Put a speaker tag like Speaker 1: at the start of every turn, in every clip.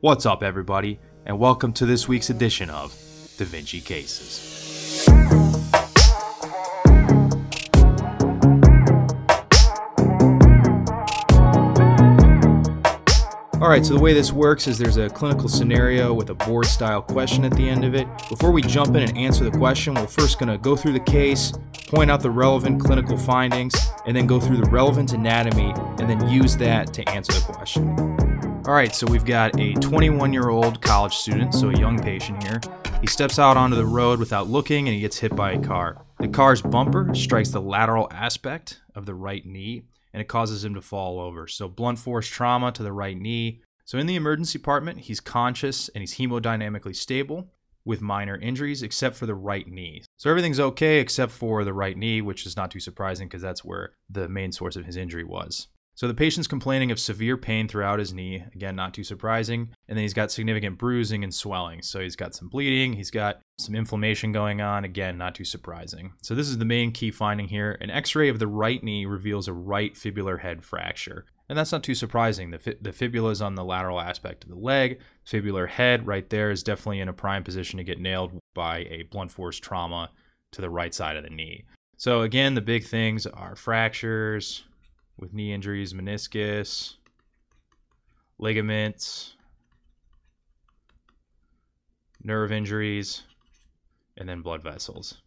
Speaker 1: What's up, everybody, and welcome to this week's edition of Da Vinci Cases. All right, so the way this works is there's a clinical scenario with a board style question at the end of it. Before we jump in and answer the question, we're first going to go through the case, point out the relevant clinical findings, and then go through the relevant anatomy, and then use that to answer the question. All right, so we've got a 21 year old college student, so a young patient here. He steps out onto the road without looking and he gets hit by a car. The car's bumper strikes the lateral aspect of the right knee and it causes him to fall over. So, blunt force trauma to the right knee. So, in the emergency department, he's conscious and he's hemodynamically stable with minor injuries except for the right knee. So, everything's okay except for the right knee, which is not too surprising because that's where the main source of his injury was. So the patient's complaining of severe pain throughout his knee. Again, not too surprising. And then he's got significant bruising and swelling. So he's got some bleeding, he's got some inflammation going on. Again, not too surprising. So this is the main key finding here. An x ray of the right knee reveals a right fibular head fracture. And that's not too surprising. The, fi- the fibula is on the lateral aspect of the leg. Fibular head right there is definitely in a prime position to get nailed by a blunt force trauma to the right side of the knee. So, again, the big things are fractures, with knee injuries, meniscus, ligaments, nerve injuries, and then blood vessels.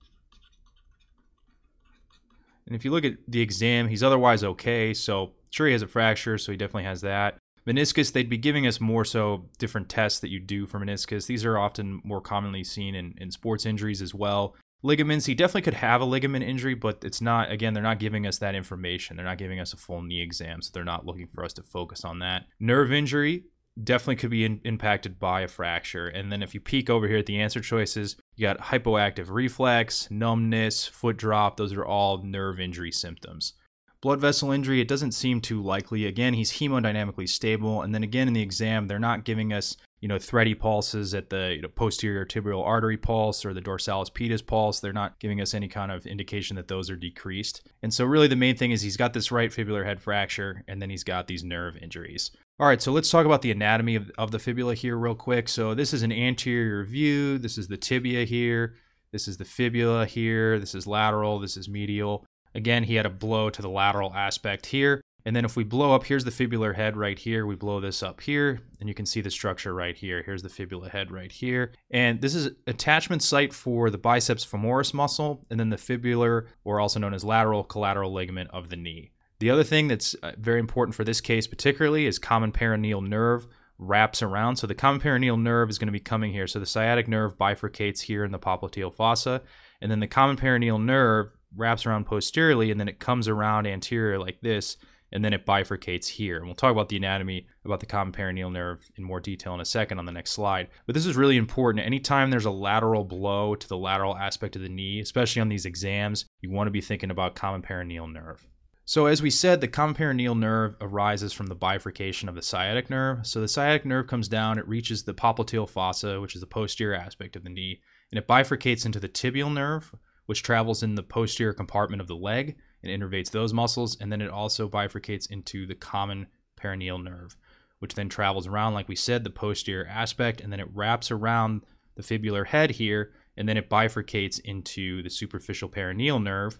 Speaker 1: And if you look at the exam, he's otherwise okay. So, sure, he has a fracture, so he definitely has that. Meniscus, they'd be giving us more so different tests that you do for meniscus. These are often more commonly seen in, in sports injuries as well ligaments. He definitely could have a ligament injury but it's not again they're not giving us that information. They're not giving us a full knee exam so they're not looking for us to focus on that. Nerve injury definitely could be in, impacted by a fracture. And then if you peek over here at the answer choices you got hypoactive reflex numbness foot drop. Those are all nerve injury symptoms. Blood vessel injury it doesn't seem too likely. Again he's hemodynamically stable. And then again in the exam they're not giving us you know, thready pulses at the you know, posterior tibial artery pulse or the dorsalis pedis pulse. They're not giving us any kind of indication that those are decreased. And so, really, the main thing is he's got this right fibular head fracture and then he's got these nerve injuries. All right, so let's talk about the anatomy of, of the fibula here, real quick. So, this is an anterior view. This is the tibia here. This is the fibula here. This is lateral. This is medial. Again, he had a blow to the lateral aspect here. And then if we blow up, here's the fibular head right here. We blow this up here, and you can see the structure right here. Here's the fibula head right here. And this is attachment site for the biceps femoris muscle, and then the fibular, or also known as lateral collateral ligament of the knee. The other thing that's uh, very important for this case, particularly, is common peroneal nerve wraps around. So the common peroneal nerve is going to be coming here. So the sciatic nerve bifurcates here in the popliteal fossa, and then the common peroneal nerve wraps around posteriorly, and then it comes around anterior like this and then it bifurcates here. And we'll talk about the anatomy about the common peroneal nerve in more detail in a second on the next slide. But this is really important. Anytime there's a lateral blow to the lateral aspect of the knee, especially on these exams, you want to be thinking about common peroneal nerve. So, as we said, the common peroneal nerve arises from the bifurcation of the sciatic nerve. So, the sciatic nerve comes down, it reaches the popliteal fossa, which is the posterior aspect of the knee, and it bifurcates into the tibial nerve, which travels in the posterior compartment of the leg and innervates those muscles. And then it also bifurcates into the common peroneal nerve, which then travels around, like we said, the posterior aspect, and then it wraps around the fibular head here, and then it bifurcates into the superficial peroneal nerve,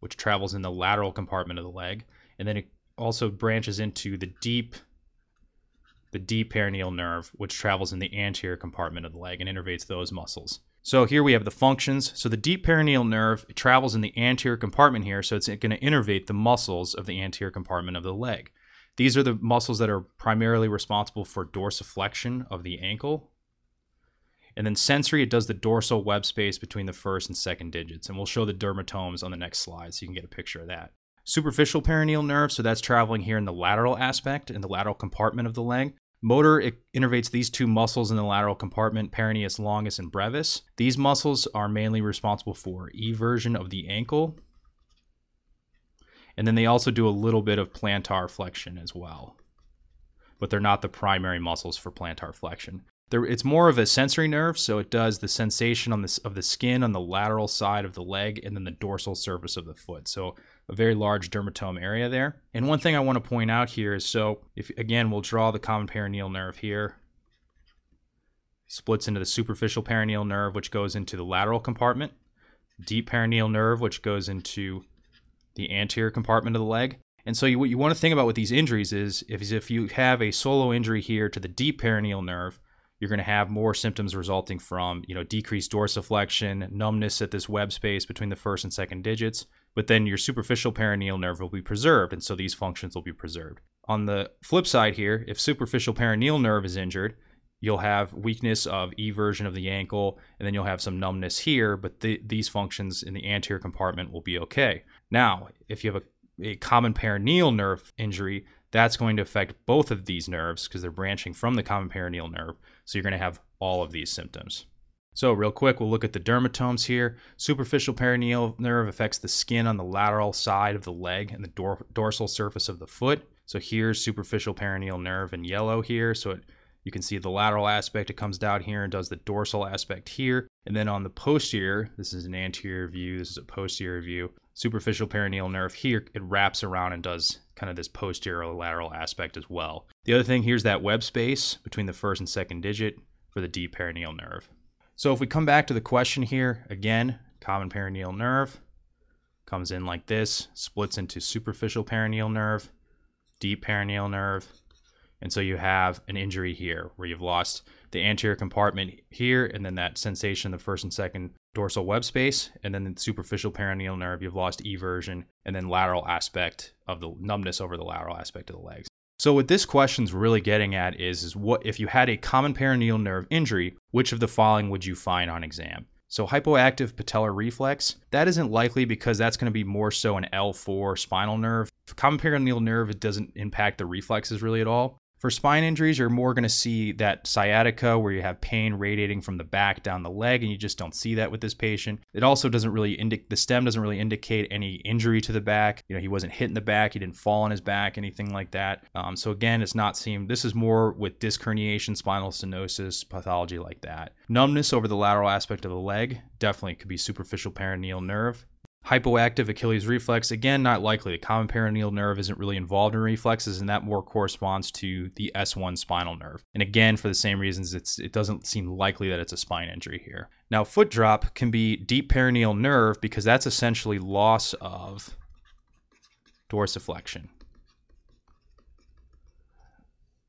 Speaker 1: which travels in the lateral compartment of the leg, and then it also branches into the deep the deep peroneal nerve, which travels in the anterior compartment of the leg and innervates those muscles. So here we have the functions. So the deep peroneal nerve travels in the anterior compartment here, so it's going to innervate the muscles of the anterior compartment of the leg. These are the muscles that are primarily responsible for dorsiflexion of the ankle. And then sensory, it does the dorsal web space between the first and second digits. And we'll show the dermatomes on the next slide so you can get a picture of that. Superficial peroneal nerve, so that's traveling here in the lateral aspect, in the lateral compartment of the leg. Motor innervates these two muscles in the lateral compartment, peroneus longus and brevis. These muscles are mainly responsible for eversion of the ankle. And then they also do a little bit of plantar flexion as well. But they're not the primary muscles for plantar flexion. There, it's more of a sensory nerve, so it does the sensation on this of the skin on the lateral side of the leg and then the dorsal surface of the foot. So a very large dermatome area there. And one thing I want to point out here is so if again we'll draw the common peroneal nerve here. splits into the superficial peroneal nerve, which goes into the lateral compartment, deep peroneal nerve, which goes into the anterior compartment of the leg. And so, you, what you want to think about with these injuries is if, if you have a solo injury here to the deep peroneal nerve, you're going to have more symptoms resulting from, you know, decreased dorsiflexion, numbness at this web space between the first and second digits. But then your superficial peroneal nerve will be preserved, and so these functions will be preserved. On the flip side here, if superficial peroneal nerve is injured, you'll have weakness of eversion of the ankle, and then you'll have some numbness here, but the, these functions in the anterior compartment will be okay. Now, if you have a, a common peroneal nerve injury, that's going to affect both of these nerves because they're branching from the common peroneal nerve. So you're going to have all of these symptoms. So, real quick, we'll look at the dermatomes here. Superficial peroneal nerve affects the skin on the lateral side of the leg and the dor- dorsal surface of the foot. So, here's superficial peroneal nerve in yellow here. So, it, you can see the lateral aspect, it comes down here and does the dorsal aspect here. And then on the posterior, this is an anterior view, this is a posterior view. Superficial peroneal nerve here, it wraps around and does kind of this posterior lateral aspect as well. The other thing here's that web space between the first and second digit for the deep peroneal nerve. So if we come back to the question here, again, common peroneal nerve comes in like this, splits into superficial peroneal nerve, deep peroneal nerve, and so you have an injury here where you've lost the anterior compartment here, and then that sensation, in the first and second dorsal web space, and then the superficial peroneal nerve, you've lost eversion, and then lateral aspect of the numbness over the lateral aspect of the legs. So what this question's really getting at is, is what if you had a common peroneal nerve injury, which of the following would you find on exam? So hypoactive patellar reflex, that isn't likely because that's going to be more so an L4 spinal nerve. Common peroneal nerve, it doesn't impact the reflexes really at all. For spine injuries, you're more going to see that sciatica where you have pain radiating from the back down the leg, and you just don't see that with this patient. It also doesn't really indicate, the stem doesn't really indicate any injury to the back. You know, he wasn't hit in the back, he didn't fall on his back, anything like that. Um, so again, it's not seen, this is more with disc herniation, spinal stenosis, pathology like that. Numbness over the lateral aspect of the leg definitely could be superficial peroneal nerve. Hypoactive Achilles reflex, again, not likely. The common peroneal nerve isn't really involved in reflexes, and that more corresponds to the S1 spinal nerve. And again, for the same reasons, it doesn't seem likely that it's a spine injury here. Now, foot drop can be deep peroneal nerve because that's essentially loss of dorsiflexion.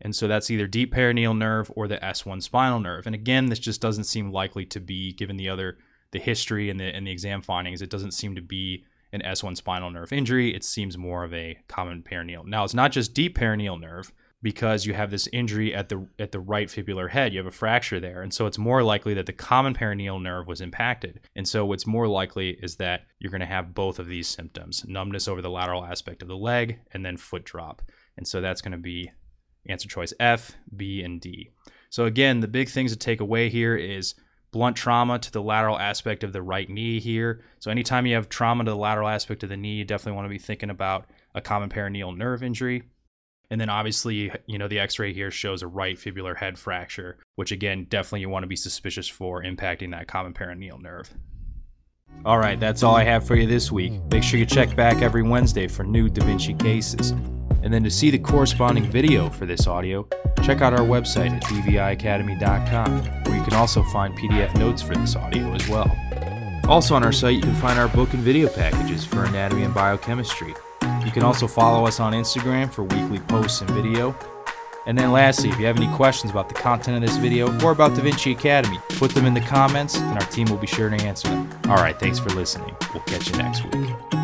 Speaker 1: And so that's either deep peroneal nerve or the S1 spinal nerve. And again, this just doesn't seem likely to be given the other the history and the and the exam findings, it doesn't seem to be an S1 spinal nerve injury. It seems more of a common peroneal. Now, it's not just deep peroneal nerve because you have this injury at the at the right fibular head. You have a fracture there, and so it's more likely that the common peroneal nerve was impacted. And so what's more likely is that you're going to have both of these symptoms: numbness over the lateral aspect of the leg, and then foot drop. And so that's going to be answer choice F, B, and D. So again, the big things to take away here is blunt trauma to the lateral aspect of the right knee here. So anytime you have trauma to the lateral aspect of the knee, you definitely want to be thinking about a common peroneal nerve injury. And then obviously, you know, the x-ray here shows a right fibular head fracture, which again, definitely you want to be suspicious for impacting that common peroneal nerve. All right, that's all I have for you this week. Make sure you check back every Wednesday for new Da Vinci cases. And then to see the corresponding video for this audio, check out our website at dviacademy.com, where you can also find PDF notes for this audio as well. Also on our site, you can find our book and video packages for anatomy and biochemistry. You can also follow us on Instagram for weekly posts and video. And then lastly, if you have any questions about the content of this video or about Da Vinci Academy, put them in the comments and our team will be sure to answer them. All right, thanks for listening. We'll catch you next week.